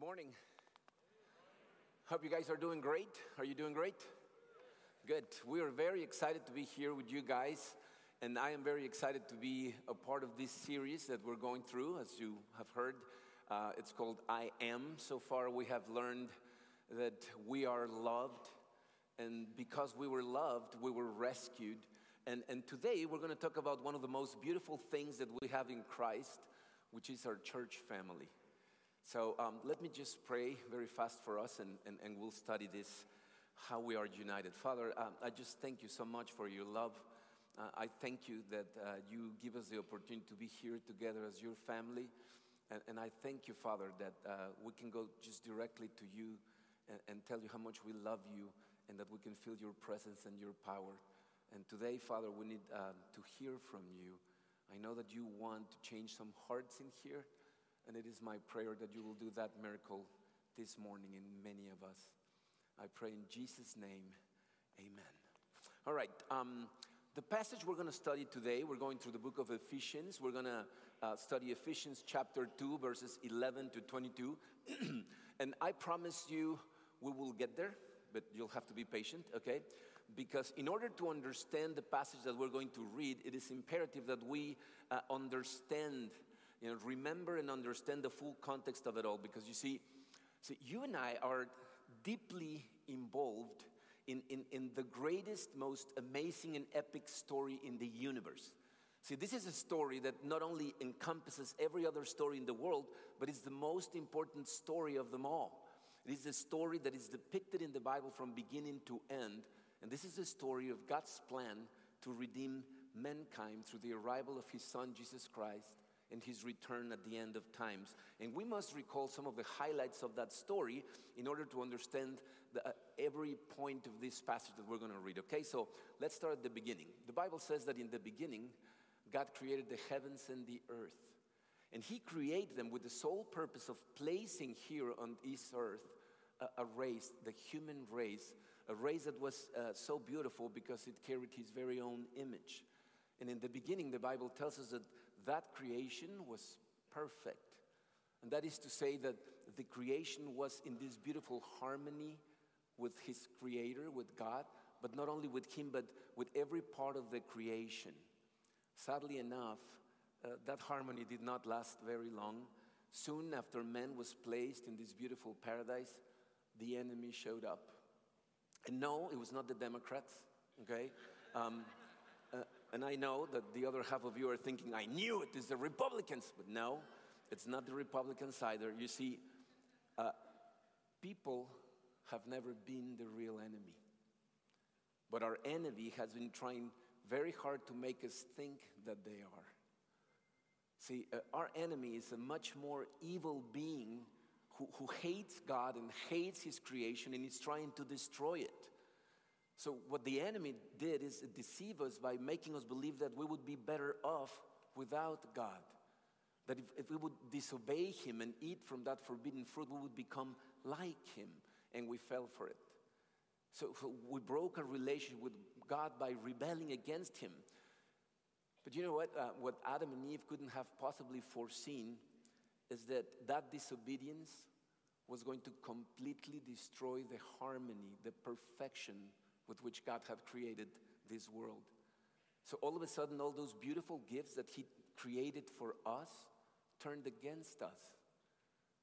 morning. Hope you guys are doing great. Are you doing great? Good. We are very excited to be here with you guys, and I am very excited to be a part of this series that we're going through. As you have heard, uh, it's called I Am. So far, we have learned that we are loved, and because we were loved, we were rescued. And, and today, we're going to talk about one of the most beautiful things that we have in Christ, which is our church family. So um, let me just pray very fast for us and, and, and we'll study this how we are united. Father, um, I just thank you so much for your love. Uh, I thank you that uh, you give us the opportunity to be here together as your family. And, and I thank you, Father, that uh, we can go just directly to you and, and, tell you how much we love you and that we can feel your presence and your power. And today, Father, we need um, to hear from you. I know that you want to change some hearts in here. And it is my prayer that you will do that miracle this morning in many of us. I pray in Jesus' name, amen. All right. Um, the passage we're going to study today, we're going through the book of Ephesians. We're going to uh, study Ephesians chapter 2, verses 11 to 22. and I promise you, we will get there, but you'll have to be patient, okay? Because in order to understand the passage that we're going to read, it is imperative that we uh, understand you know, remember and understand the full context of it all because you see, see you and I are deeply involved in, in, in the greatest, most amazing, and epic story in the universe. See, this is a story that not only encompasses every other story in the world, but it's the most important story of them all. It is a story that is depicted in the Bible from beginning to end. And this is the story of God's plan to redeem mankind through the arrival of His Son, Jesus Christ, and his return at the end of times. And we must recall some of the highlights of that story in order to understand the, uh, every point of this passage that we're going to read. Okay, so let's start at the beginning. The Bible says that in the beginning, God created the heavens and the earth. And he created them with the sole purpose of placing here on this earth a, race, the human race, a race that was uh, so beautiful because it carried his very own image. And in the beginning, the Bible tells us that that creation was perfect. And that is to say that the creation was in this beautiful harmony with his creator, with God, but not only with him, but with every part of the creation. Sadly enough, uh, that harmony did not last very long. Soon after man was placed in this beautiful paradise, the enemy showed up. And no, it was not the Democrats, okay? Um, and I know that the other half of you are thinking, I knew it is the Republicans. But no, it's not the Republicans either. You see, uh, people have never been the real enemy. But our enemy has been trying very hard to make us think that they are. See, uh, our enemy is a much more evil being who, who hates God and hates his creation and is trying to destroy it. So, what the enemy did is deceive us by making us believe that we would be better off without God. That if, if we would disobey Him and eat from that forbidden fruit, we would become like Him, and we fell for it. So, so we broke our relationship with God by rebelling against Him. But you know what? Uh, what Adam and Eve couldn't have possibly foreseen is that that disobedience was going to completely destroy the harmony, the perfection with which God had created this world. So all of a sudden, all those beautiful gifts that He created for us turned against us.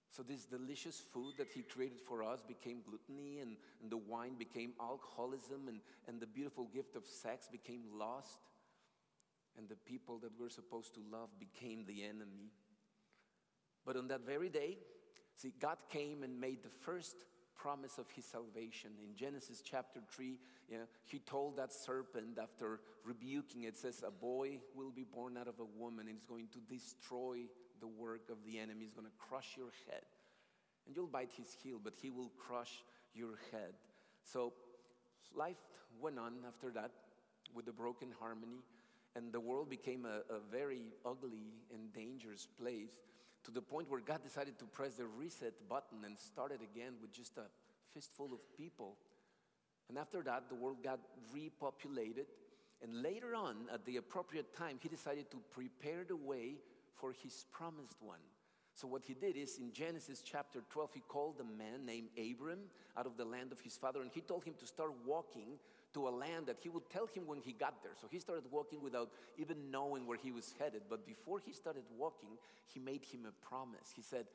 So, this delicious food that He created for us became gluttony, and, and the wine became alcoholism, and, and the beautiful gift of sex became lost, and the people that we're supposed to love became the enemy. But on that very day, see, God came and made the first promise of his salvation. In Genesis chapter 3, you know, he told that serpent after rebuking it, says, A boy will be born out of a woman and he's going to destroy the work of the enemy. He's going to crush your head. And you'll bite his heel, but he will crush your head. So life went on after that with a broken harmony, and the world became a, a very ugly and dangerous place to the point where God decided to press the reset button and started again with just a fistful of people. And after that, the world got repopulated. And later on, at the appropriate time, he decided to prepare the way for his promised one. So, what he did is in Genesis chapter 12, he called a man named Abram out of the land of his father, and he told him to start walking to a land that he would tell him when he got there. So, he started walking without even knowing where he was headed. But before he started walking, he made him a promise. He said,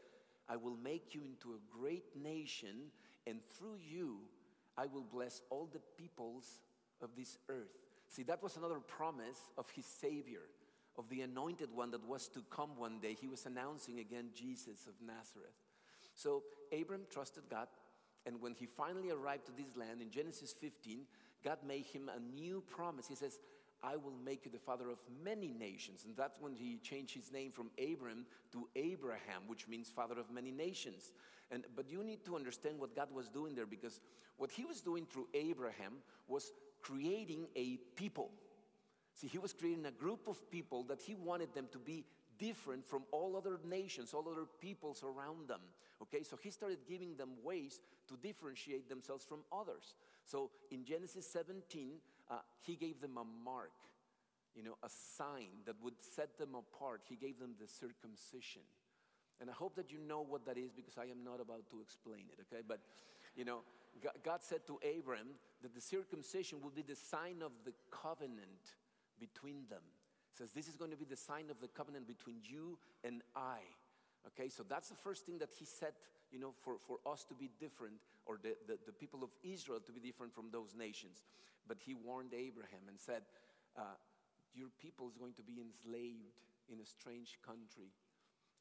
I will make you into a great nation, and through you, I will bless all the peoples of this earth. See, that was another promise of his Savior of the anointed one that was to come one day. He was announcing again Jesus of Nazareth. So Abram trusted God, and when he finally arrived to this land in Genesis 15, God made him a new promise. He says, I will make you the father of many nations. And that's when he changed his name from Abram to Abraham, which means father of many nations. And, but you need to understand what God was doing there because what he was doing through Abraham was creating a people. See, he was creating a group of people that he wanted them to be different from all other nations, all other peoples around them. Okay, so he started giving them ways to differentiate themselves from others. So in Genesis 17, uh, he gave them a mark, you know, a sign that would set them apart. He gave them the circumcision. And I hope that you know what that is because I am not about to explain it, okay? But, you know, God said to Abram that the circumcision will be the sign of the covenant between them. It says, This is going to be the sign of the covenant between you and I. Okay, so that's the first thing that he said, you know, for, for us to be different, or the, the, the people of Israel to be different from those nations. But he warned Abraham and said, uh, Your people is going to be enslaved in a strange country.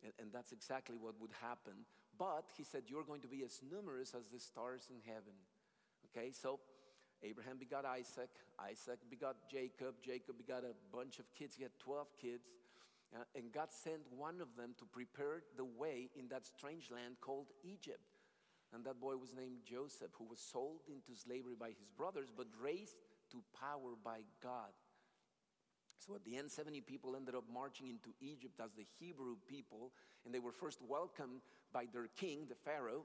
And, and that's exactly what would happen. But he said, You're going to be as numerous as the stars in heaven. Okay, so Abraham begot Isaac. Isaac begot Jacob. Jacob begot a bunch of kids. He had 12 kids. Uh, and God sent one of them to prepare the way in that strange land called Egypt. And that boy was named Joseph, who was sold into slavery by his brothers, but raised to power by God. So at the end, 70 people ended up marching into Egypt as the Hebrew people, and they were first welcomed by their king, the Pharaoh.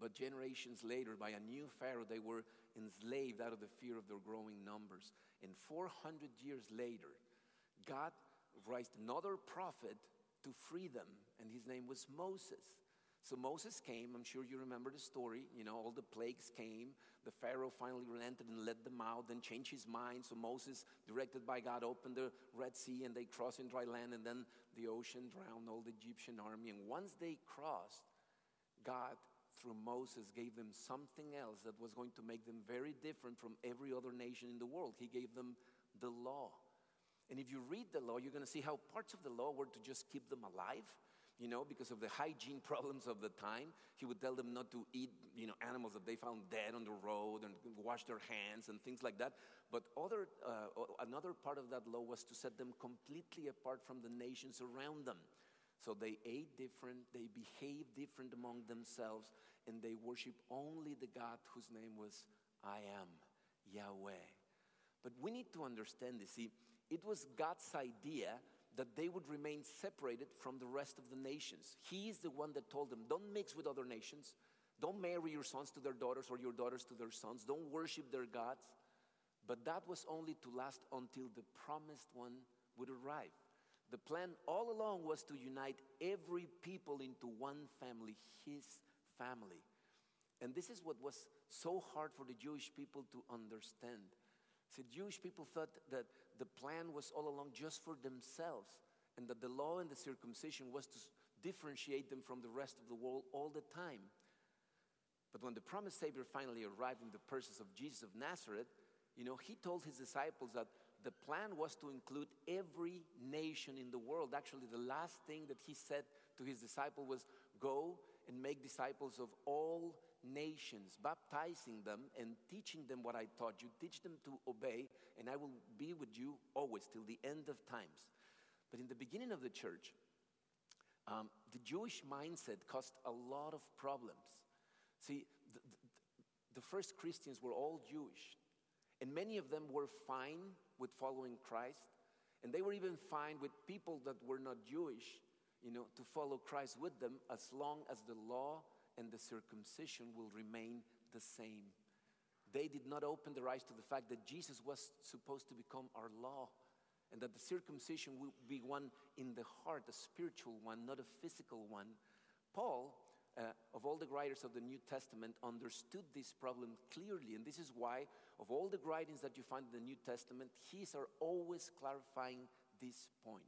But generations later, by a new Pharaoh, they were enslaved out of the fear of their growing numbers. And 400 years later, God raised another prophet to free them, and his name was Moses. So Moses came, I'm sure you remember the story. You know, all the plagues came. The Pharaoh finally relented and let them out, then changed his mind. So Moses, directed by God, opened the Red Sea and they crossed in dry land, and then the ocean drowned all the Egyptian army. And once they crossed, God through Moses, gave them something else that was going to make them very different from every other nation in the world. He gave them the law. And if you read the law, you're going to see how parts of the law were to just keep them alive, you know, because of the hygiene problems of the time. He would tell them not to eat, you know, animals that they found dead on the road and wash their hands and things like that. But other, uh, another part of that law was to set them completely apart from the nations around them. So they ate different, they behaved different among themselves, and they worship only the God whose name was I am, Yahweh. But we need to understand this. See, it was God's idea that they would remain separated from the rest of the nations. He is the one that told them, don't mix with other nations. Don't marry your sons to their daughters or your daughters to their sons. Don't worship their gods. But that was only to last until the promised one would arrive. The plan all along was to unite every people into one family, his family. And this is what was so hard for the Jewish people to understand. See, Jewish people thought that the plan was all along just for themselves, and that the law and the circumcision was to differentiate them from the rest of the world all the time. But when the promised Savior finally arrived in the persons of Jesus of Nazareth, you know, he told his disciples that the plan was to include every nation in the world. Actually, the last thing that he said to his disciple was, Go and make disciples of all nations, baptizing them and teaching them what I taught you. Teach them to obey, and I will be with you always till the end of times. But in the beginning of the church, um, the Jewish mindset caused a lot of problems. See, the, the, the first Christians were all Jewish, and many of them were fine with following Christ. And they were even fine with people that were not Jewish, you know, to follow Christ with them as long as the law and the circumcision will remain the same. They did not open their eyes to the fact that Jesus was supposed to become our law and that the circumcision will be one in the heart, a spiritual one, not a physical one. Paul, uh, of all the writers of the New Testament, understood this problem clearly, and this is why, of all the writings that you find in the New Testament, his are always clarifying this point.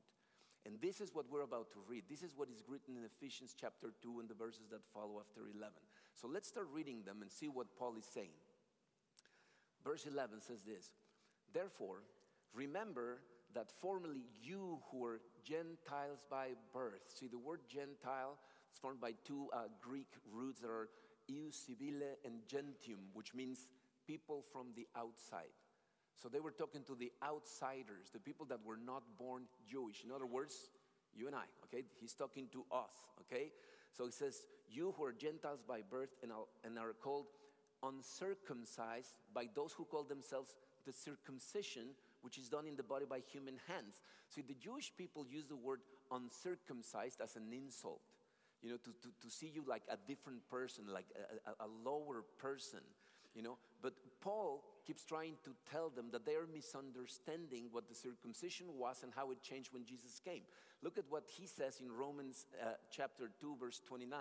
And this is what we're about to read. This is what is written in Ephesians chapter 2 and the verses that follow after 11. So let's start reading them and see what Paul is saying. Verse 11 says this Therefore, remember that formerly you who were Gentiles by birth, see the word Gentile is formed by two uh, Greek roots that are eusibile and gentium, which means people from the outside. So they were talking to the outsiders, the people that were not born Jewish. In other words, you and I, okay? He's talking to us, okay? So he says, You who are Gentiles by birth and are called uncircumcised by those who call themselves the circumcision, which is done in the body by human hands. See, the Jewish people use the word uncircumcised as an insult, you know, to, to, to see you like a different person, like a, a, a lower person, you know. But Paul keeps trying to tell them that they are misunderstanding what the circumcision was and how it changed when Jesus came. Look at what he says in Romans uh, chapter 2, verse 29.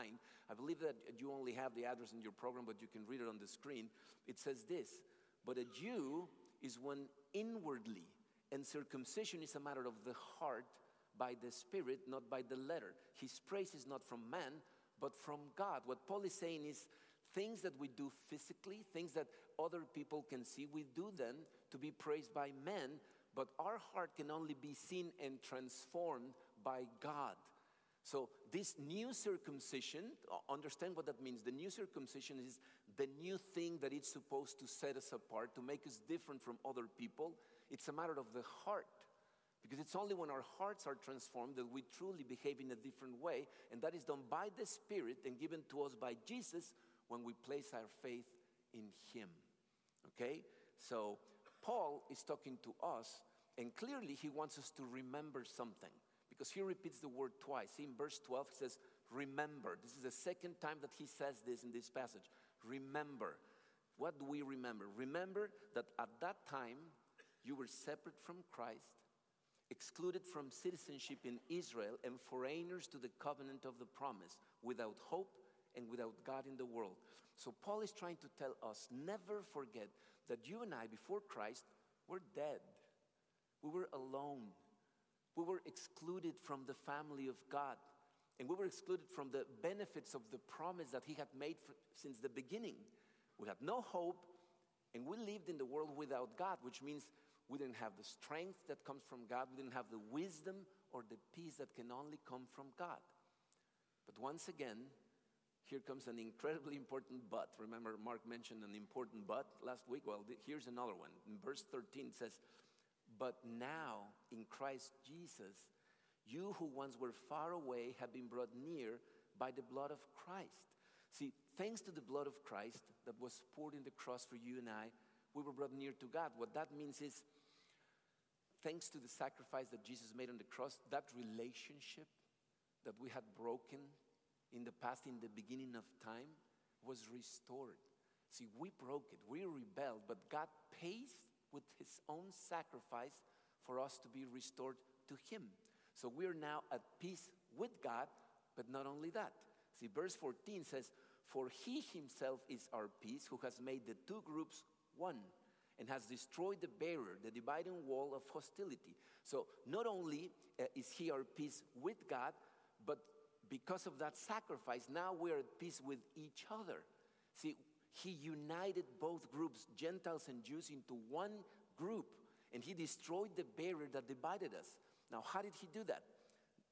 I believe that you only have the address in your program, but you can read it on the screen. It says this But a Jew is one inwardly, and circumcision is a matter of the heart by the Spirit, not by the letter. His praise is not from man, but from God. What Paul is saying is, things that we do physically, things that other people can see, we do them to be praised by men, but our heart can only be seen and transformed by God. So, this new circumcision, understand what that means. The new circumcision is the new thing that it's supposed to set us apart, to make us different from other people. It's a matter of the heart. Because it's only when our hearts are transformed that we truly behave in a different way. And that is done by the Spirit and given to us by Jesus when we place our faith in Him. Okay? So, Paul is talking to us, and clearly he wants us to remember something because he repeats the word twice. See, in verse 12, he says, Remember. This is the second time that he says this in this passage. Remember. What do we remember? Remember that at that time you were separate from Christ, excluded from citizenship in Israel, and foreigners to the covenant of the promise, without hope and without God in the world. So Paul is trying to tell us never forget that you and I, before Christ, were dead. We were alone. We were excluded from the family of God. And we were excluded from the benefits of the promise that He had made for, since the beginning. We had no hope, and we lived in the world without God, which means we didn't have the strength that comes from God, we didn't have the wisdom or the peace that can only come from God. But once again, here comes an incredibly important but. Remember, Mark mentioned an important but last week? Well, here's another one. In verse 13, it says, But now in Christ Jesus, you who once were far away have been brought near by the blood of Christ. See, thanks to the blood of Christ that was poured in the cross for you and I, we were brought near to God. What that means is, thanks to the sacrifice that Jesus made on the cross, that relationship that we had broken in the past, in the beginning of time, was restored. See, we broke it, we rebelled, but God pays with His own sacrifice for us to be restored to Him. So we're now at peace with God, but not only that. See, verse 14 says, For He Himself is our peace, who has made the two groups one and has destroyed the barrier, the dividing wall of hostility. So not only uh, is He our peace with God, but because of that sacrifice, now we're at peace with each other. See, he united both groups, Gentiles and Jews, into one group, and he destroyed the barrier that divided us. Now, how did he do that?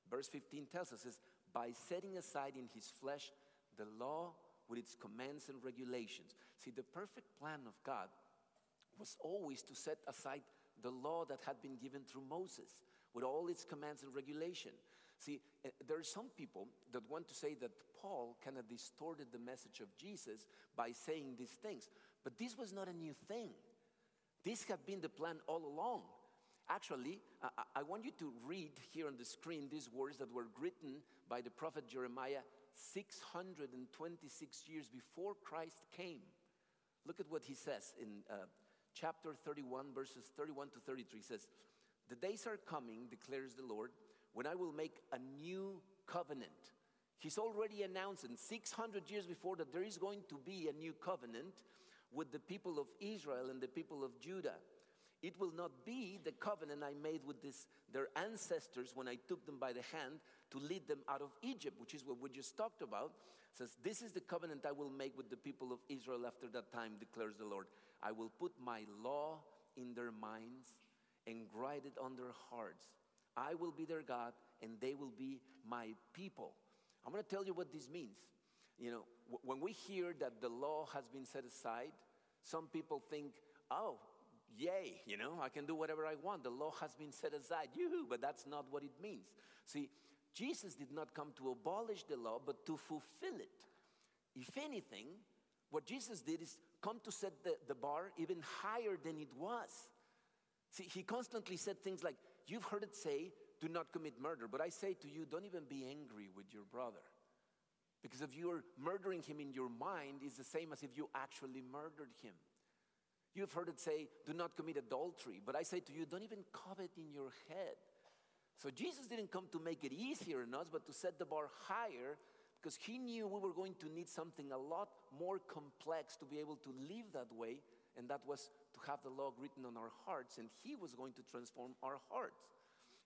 Verse 15 tells us, is by setting aside in his flesh the law with its commands and regulations. See, the perfect plan of God was always to set aside the law that had been given through Moses with all its commands and regulation. See, eh, there are some people that want to say that Paul kind of distorted the message of Jesus by saying these things. But this was not a new thing. This had been the plan all along. Actually, I, I want you to read here on the screen these words that were written by the prophet Jeremiah 626 years before Christ came. Look at what he says in uh, chapter 31, verses 31 to 33. He says, The days are coming, declares the Lord, when I will make a new covenant. He's already announced, in 600 years before, that there is going to be a new covenant with the people of Israel and the people of Judah. It will not be the covenant I made with this, their ancestors when I took them by the hand to lead them out of Egypt, which is what we just talked about. It says, This is the covenant I will make with the people of Israel after that time, declares the Lord. I will put my law in their minds and write it on their hearts. I will be their God and they will be my people. I'm going to tell you what this means. You know, when we hear that the law has been set aside, some people think, oh, yay, you know, I can do whatever I want. The law has been set aside. Yoo-hoo, but that's not what it means. See, Jesus did not come to abolish the law, but to fulfill it. If anything, what Jesus did is come to set the, the bar even higher than it was. See, he constantly said things like, You've heard it say, do not commit murder. But I say to you, don't even be angry with your brother. Because if you're murdering him in your mind, it's the same as if you actually murdered him. You've heard it say, do not commit adultery. But I say to you, don't even covet in your head. So Jesus didn't come to make it easier on us, but to set the bar higher because he knew we were going to need something a lot more complex to be able to live that way, and that was have the law written on our hearts, and he was going to transform our hearts.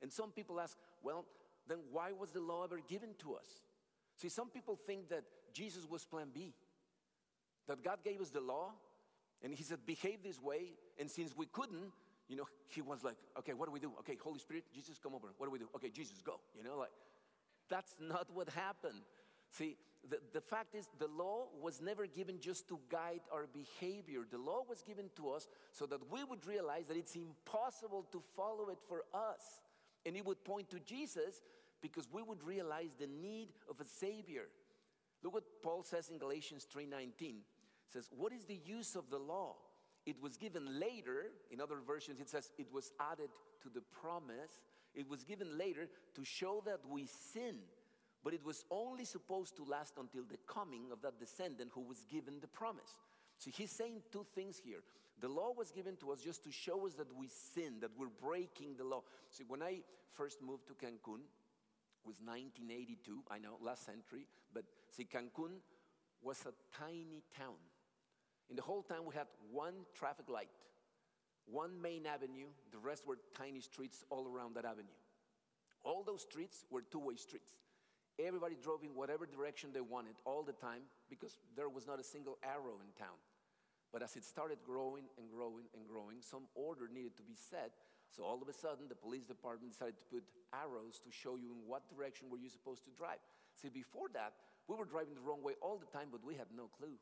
And some people ask, well, then why was the law ever given to us? See, some people think that Jesus was plan B, that God gave us the law, and he said, behave this way, and since we couldn't, you know, he was like, okay, what do we do? Okay, Holy Spirit, Jesus, come over. What do we do? Okay, Jesus, go. You know, like, that's not what happened. See, the, the fact is, the law was never given just to guide our behavior. The law was given to us so that we would realize that it's impossible to follow it for us. And it would point to Jesus because we would realize the need of a Savior. Look what Paul says in Galatians 3:19. says, What is the use of the law? It was given later, in other versions, it says it was added to the promise. It was given later to show that we sin but it was only supposed to last until the coming of that descendant who was given the promise. So he's saying two things here. The law was given to us just to show us that we sin, that we're breaking the law. See, when I first moved to Cancun, it was 1982, I know, last century, but see, Cancun was a tiny town. In the whole town, we had one traffic light, one main avenue, the rest were tiny streets all around that avenue. All those streets were two way streets. Everybody drove in whatever direction they wanted all the time because there was not a single arrow in town. But as it started growing and growing and growing, some order needed to be set. So all of a sudden, the police department decided to put arrows to show you in what direction were you supposed to drive. See, before that, we were driving the wrong way all the time, but we had no clue.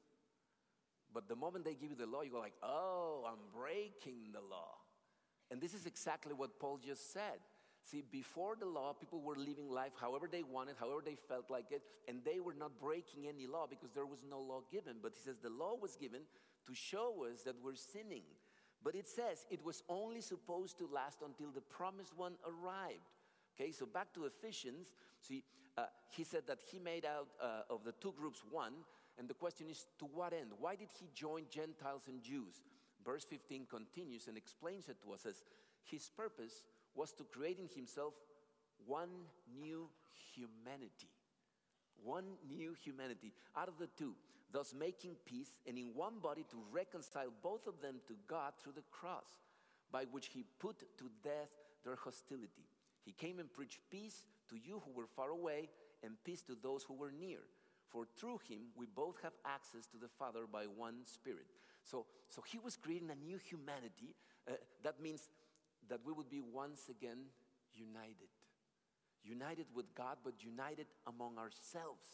But the moment they give you the law, you go like, oh, I'm breaking the law. And this is exactly what Paul just said. See, before the law, people were living life however they wanted, however they felt like it, and they were not breaking any law because there was no law given. But he says the law was given to show us that we're sinning. But it says it was only supposed to last until the promised one arrived. Okay, so back to Ephesians. See, uh, he said that he made out uh, of the two groups one, and the question is to what end? Why did he join Gentiles and Jews? Verse 15 continues and explains it to us as his purpose was to create in himself one new humanity. One new humanity out of the two, thus making peace and in one body to reconcile both of them to God through the cross, by which he put to death their hostility. He came and preached peace to you who were far away and peace to those who were near. For through him we both have access to the Father by one Spirit. So, so he was creating a new humanity. Uh, that means that we would be once again united. United with God, but united among ourselves.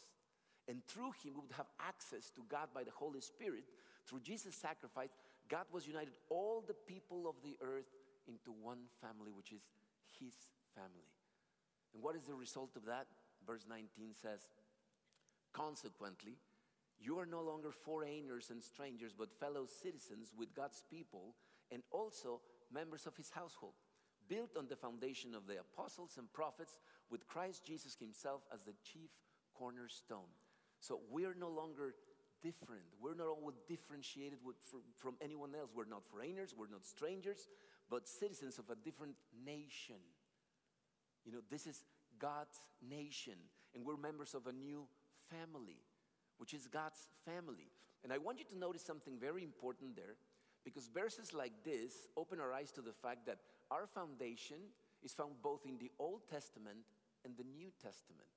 And through Him, we would have access to God by the Holy Spirit. Through Jesus' sacrifice, God was united all the people of the earth into one family, which is His family. And what is the result of that? Verse 19 says, Consequently, you are no longer foreigners and strangers, but fellow citizens with God's people, and also members of his household, built on the foundation of the apostles and prophets, with Christ Jesus himself as the chief cornerstone. So we're no longer different. We're not all differentiated with, from, from anyone else. We're not foreigners, we're not strangers, but citizens of a different nation. You know, this is God's nation, and we're members of a new family, which is God's family. And I want you to notice something very important there, because verses like this open our eyes to the fact that our foundation is found both in the Old Testament and the New Testament.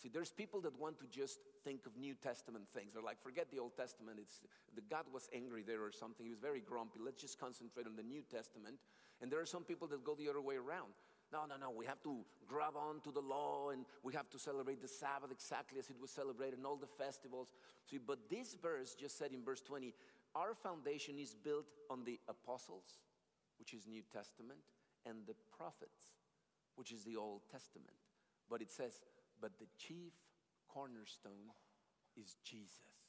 See, there's people that want to just think of New Testament things. They're like, forget the Old Testament. It's the God was angry there or something. He was very grumpy. Let's just concentrate on the New Testament. And there are some people that go the other way around. No, no, no. We have to grab on to the law and we have to celebrate the Sabbath exactly as it was celebrated and all the festivals. See, but this verse just said in verse 20, our foundation is built on the apostles, which is New Testament, and the prophets, which is the Old Testament. But it says, but the chief cornerstone is Jesus.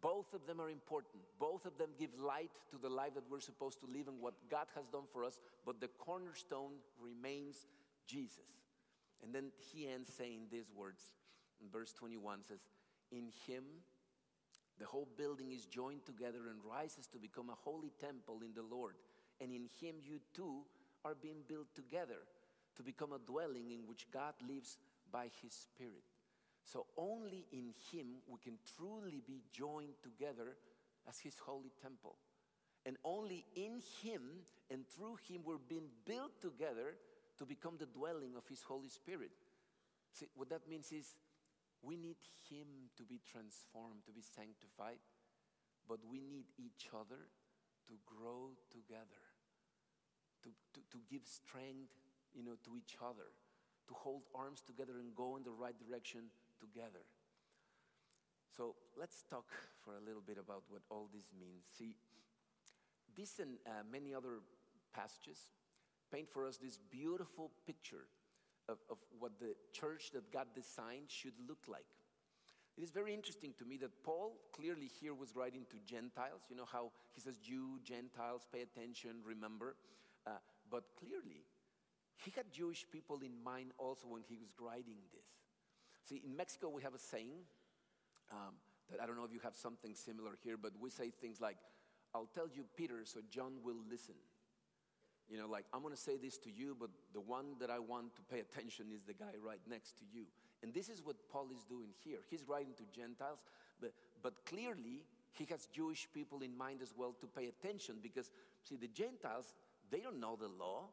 Both of them are important. Both of them give light to the life that we're supposed to live and what God has done for us, but the cornerstone remains Jesus. And then he ends saying these words in verse 21 says, In him the whole building is joined together and rises to become a holy temple in the Lord. And in him you too are being built together to become a dwelling in which God lives by his Spirit. So only in Him we can truly be joined together as His holy temple. And only in Him and through Him we're being built together to become the dwelling of His Holy Spirit. See, what that means is we need Him to be transformed, to be sanctified, but we need each other to grow together, to, to, to give strength you know, to each other, to hold arms together and go in the right direction together. So let's talk for a little bit about what all this means. See, this and uh, many other passages paint for us this beautiful picture of, of what the church that God designed should look like. It is very interesting to me that Paul clearly here was writing to Gentiles. You know how he says, Jew, Gentiles, pay attention, remember. Uh, but clearly, he had Jewish people in mind also when he was writing this. See, in Mexico, we have a saying um, that I don't know if you have something similar here, but we say things like, I'll tell you Peter so John will listen. You know, like, I'm going to say this to you, but the one that I want to pay attention is the guy right next to you. And this is what Paul is doing here. He's writing to Gentiles, but, but clearly he has Jewish people in mind as well to pay attention because, see, the Gentiles, they don't know the law,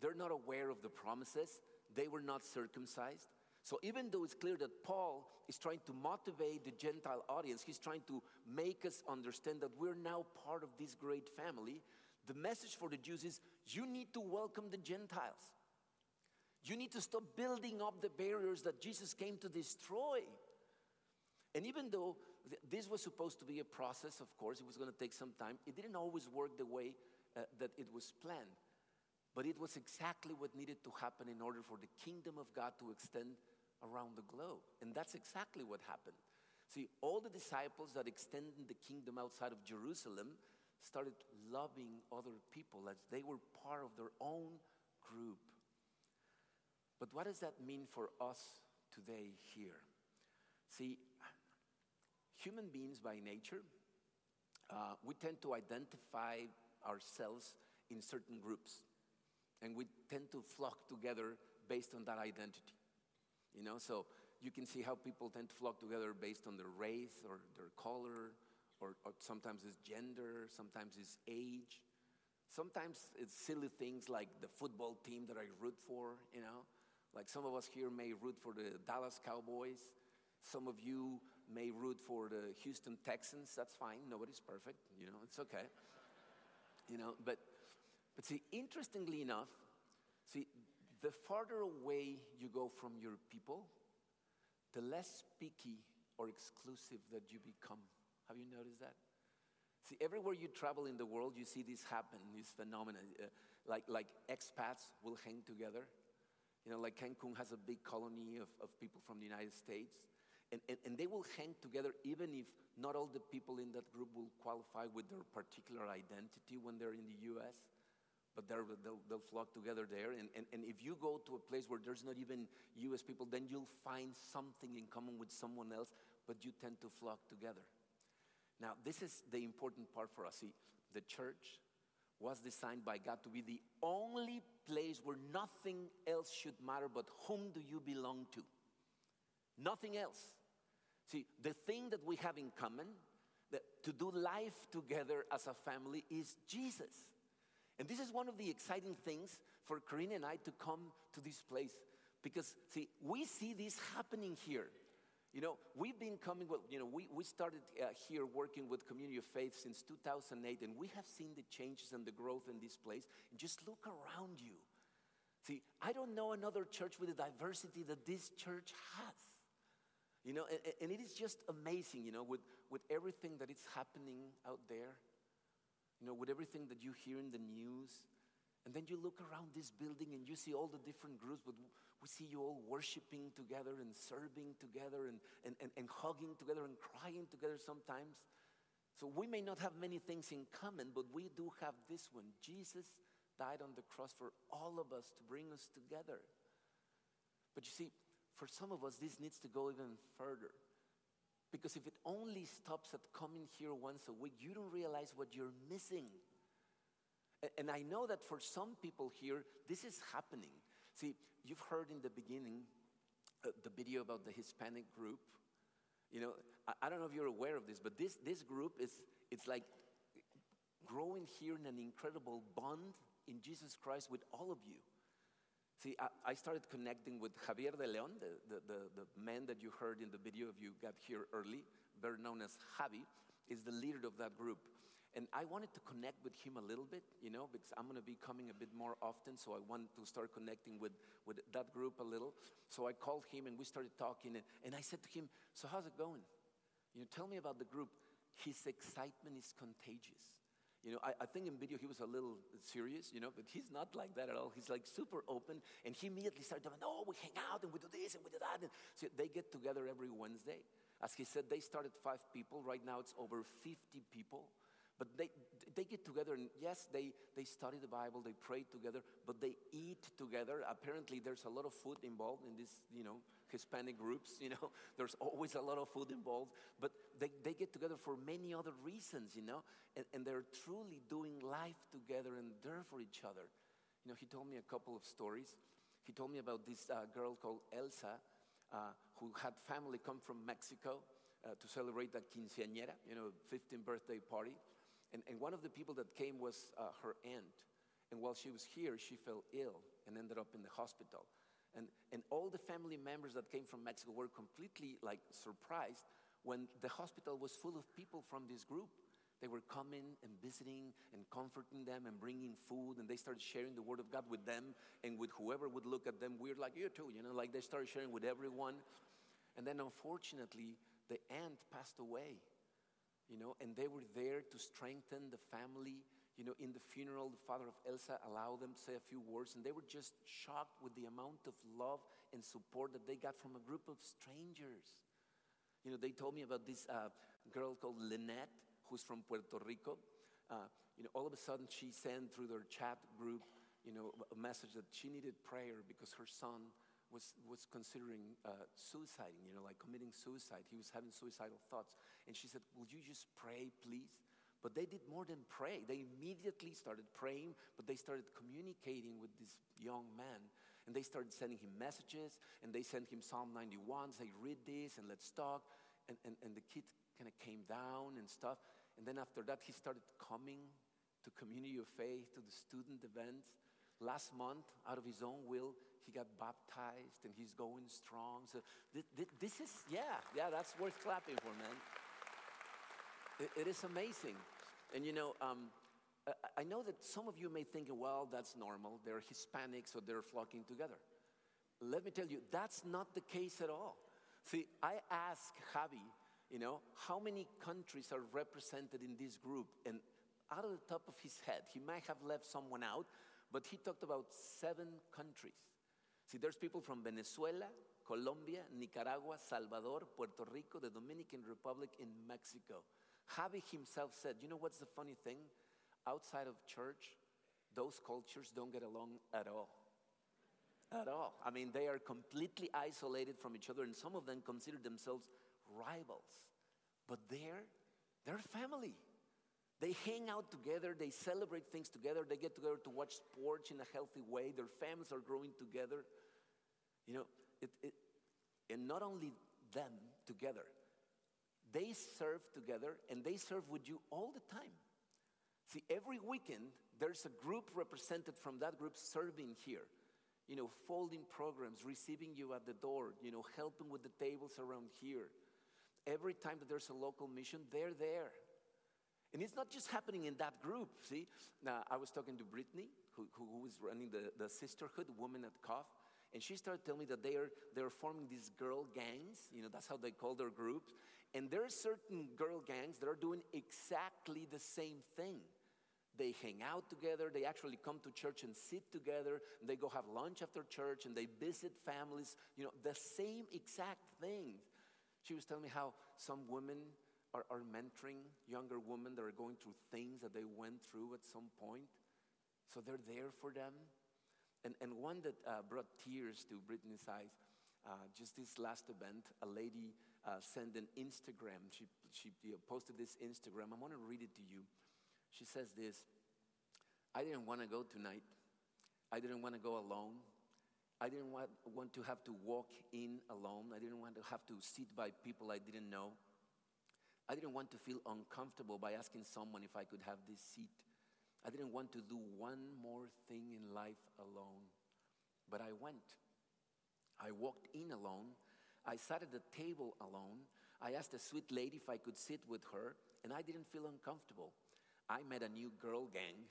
they're not aware of the promises, they were not circumcised. So even though it's clear that Paul is trying to motivate the Gentile audience, he's trying to make us understand that we're now part of this great family. The message for the Jews is you need to welcome the Gentiles. You need to stop building up the barriers that Jesus came to destroy. And even though th- this was supposed to be a process, of course, it was going to take some time, it didn't always work the way uh, that it was planned. But it was exactly what needed to happen in order for the kingdom of God to extend around the globe. And that's exactly what happened. See, all the disciples that extended the kingdom outside of Jerusalem started loving other people as they were part of their own group. But what does that mean for us today here? See, human beings by nature, uh, we tend to identify ourselves in certain groups and we tend to flock together based on that identity. You know, so you can see how people tend to flock together based on their race or their color, or, or sometimes it's gender, sometimes it's age. Sometimes it's silly things like the football team that I root for, you know. Like some of us here may root for the Dallas Cowboys. Some of you may root for the Houston Texans. That's fine. Nobody's perfect, you know, it's okay. You know, but but see, interestingly enough, see, the farther away you go from your people, the less picky or exclusive that you become. Have you noticed that? See, everywhere you travel in the world, you see this happen, this phenomenon. Uh, like, like expats will hang together. You know, like Cancun has a big colony of, of people from the United States. And, and, and they will hang together even if not all the people in that group will qualify with their particular identity when they're in the US but they'll, they'll, flock together there. And, and, and if you go to a place where there's not even US people, then you'll find something in common with someone else, but you tend to flock together. Now, this is the important part for us. See, the church was designed by God to be the only place where nothing else should matter but whom do you belong to? Nothing else. See, the thing that we have in common, that to do life together as a family, is Jesus. And this is one of the exciting things for Corinne and I to come to this place because, see, we see this happening here. You know, we've been coming, well, you know, we, we started uh, here working with Community of Faith since 2008, and we have seen the changes and the growth in this place. Just look around you. See, I don't know another church with the diversity that this church has. You know, and, and it is just amazing, you know, with, with everything that is happening out there, you know, with everything that you hear in the news. And then you look around this building and you see all the different groups, but we see you all worshiping together and serving together and, and, and, and hugging together and crying together sometimes. So we may not have many things in common, but we do have this one. Jesus died on the cross for all of us to bring us together. But you see, for some of us, this needs to go even further. Because if it only stops at coming here once a week, you don't realize what you're missing. And I know that for some people here, this is happening. See, you've heard in the beginning uh, the video about the Hispanic group. You know, I, I, don't know if you're aware of this, but this, this group is, it's like growing here in an incredible bond in Jesus Christ with all of you. See, I, I started connecting with Javier de Leon, the, the, the, the man that you heard in the video if you got here early, better known as Javi, is the leader of that group. And I wanted to connect with him a little bit, you know, because I'm going to be coming a bit more often. So I want to start connecting with, with that group a little. So I called him and we started talking. And, and I said to him, So how's it going? You know, tell me about the group. His excitement is contagious. You know, I, I, think in video he was a little serious, you know, but he's not like that at all. He's like super open, and he immediately started "Oh, we hang out and we do this and we do that." And so they get together every Wednesday. As he said, they started five people. Right now, it's over 50 people. But they, they get together and yes, they, they study the Bible, they pray together, but they eat together. Apparently, there's a lot of food involved in this, you know, Hispanic groups, you know. There's always a lot of food involved, but they, they get together for many other reasons, you know, and, and they're truly doing life together and there for each other. You know, he told me a couple of stories. He told me about this uh, girl called Elsa uh, who had family come from Mexico uh, to celebrate a quinceañera, you know, 15th birthday party. And, and one of the people that came was uh, her aunt. And while she was here, she fell ill and ended up in the hospital. And, and all the family members that came from Mexico were completely like surprised when the hospital was full of people from this group. They were coming and visiting and comforting them and bringing food, and they started sharing the word of God with them and with whoever would look at them weird, like you too, you know, like they started sharing with everyone. And then unfortunately, the aunt passed away you know, and they were there to strengthen the family. You know, in the funeral, the father of Elsa allowed them to say a few words, and they were just shocked with the amount of love and support that they got from a group of strangers. You know, they told me about this uh, girl called Lynette, who's from Puerto Rico. Uh, you know, all of a sudden she sent through their chat group, you know, a message that she needed prayer because her son was, was considering uh, suiciding, you know, like committing suicide. He was having suicidal thoughts. And she said, Will you just pray, please? But they did more than pray. They immediately started praying, but they started communicating with this young man. And they started sending him messages, and they sent him Psalm 91, say, read this and let's talk. And, and, and the kid kind of came down and stuff. And then after that, he started coming to Community of Faith, to the student events. Last month, out of his own will, he got baptized and he's going strong. So this is, yeah, yeah, that's worth clapping for, man. It is amazing. And you know, um, I know that some of you may think, well, that's normal. They're Hispanic, so they're flocking together. Let me tell you, that's not the case at all. See, I asked Javi, you know, how many countries are represented in this group? And out of the top of his head, he might have left someone out, but he talked about seven countries. See, there's people from Venezuela, Colombia, Nicaragua, Salvador, Puerto Rico, the Dominican Republic, in Mexico. Javi himself said, you know what's the funny thing? Outside of church, those cultures don't get along at all. At all. I mean, they are completely isolated from each other, and some of them consider themselves rivals. But they're, they're family. They hang out together, they celebrate things together, they get together to watch sports in a healthy way, their families are growing together. You know, it, it, and not only them together, they serve together and they serve with you all the time. See, every weekend, there's a group represented from that group serving here. You know, folding programs, receiving you at the door, you know, helping with the tables around here. Every time that there's a local mission, they're there. And it's not just happening in that group. See, now I was talking to Brittany, who, who is running the, the sisterhood, Women at COF, and she started telling me that they are, they're forming these girl gangs. You know, that's how they call their groups. And there are certain girl gangs that are doing exactly the same thing. They hang out together, they actually come to church and sit together, and they go have lunch after church, and they visit families, you know, the same exact thing. She was telling me how some women are, are mentoring younger women that are going through things that they went through at some point. So they're there for them. And, and one that uh, brought tears to Brittany's eyes, uh, just this last event, a lady uh, sent an Instagram. She, she posted this Instagram. I want to read it to you. She says this I didn't want to go tonight. I didn't want to go alone. I didn't want, want to have to walk in alone. I didn't want to have to sit by people I didn't know. I didn't want to feel uncomfortable by asking someone if I could have this seat. I didn't want to do one more thing in life alone. But I went. I walked in alone. I sat at the table alone. I asked a sweet lady if I could sit with her, and I didn't feel uncomfortable. I met a new girl gang.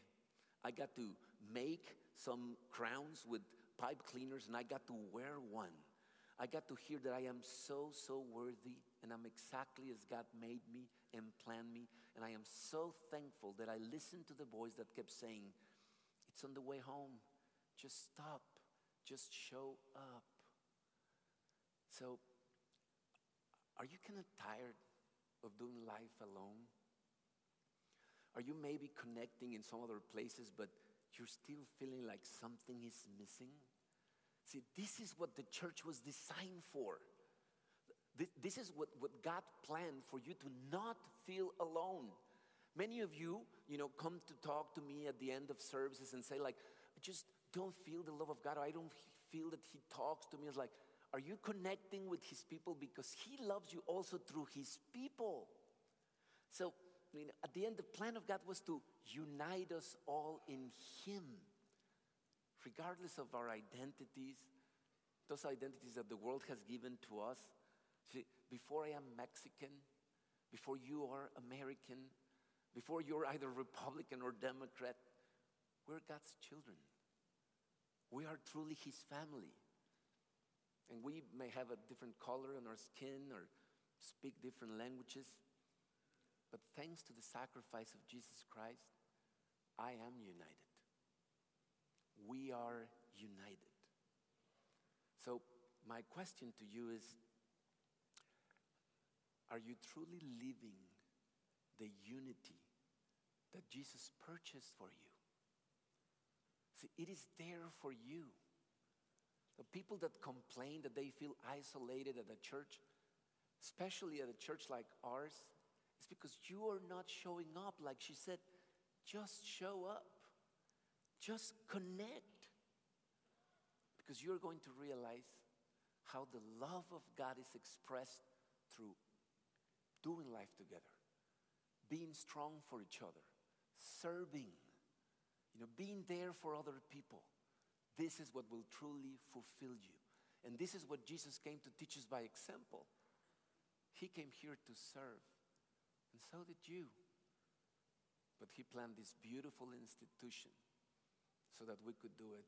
I got to make some crowns with pipe cleaners, and I got to wear one. I got to hear that I am so, so worthy, and I'm exactly as God made me and planned me. And I am so thankful that I listened to the voice that kept saying, It's on the way home. Just stop. Just show up. So, are you kind of tired of doing life alone? Are you maybe connecting in some other places, but you're still feeling like something is missing? See, this is what the church was designed for. This is what, what God planned for you to not feel alone. Many of you, you know, come to talk to me at the end of services and say, like, I just don't feel the love of God. Or I don't feel that He talks to me. It's like, are you connecting with His people? Because He loves you also through His people. So I mean, at the end, the plan of God was to unite us all in Him, regardless of our identities, those identities that the world has given to us. See, before I am Mexican, before you are American, before you're either Republican or Democrat, we're God's children. We are truly His family. And we may have a different color on our skin or speak different languages. But thanks to the sacrifice of Jesus Christ, I am united. We are united. So, my question to you is Are you truly living the unity that Jesus purchased for you? See, it is there for you. The people that complain that they feel isolated at a church, especially at a church like ours, it's because you are not showing up. Like she said, just show up, just connect. Because you're going to realize how the love of God is expressed through doing life together, being strong for each other, serving, you know, being there for other people. This is what will truly fulfill you. And this is what Jesus came to teach us by example. He came here to serve. And so did you. But he planned this beautiful institution so that we could do it.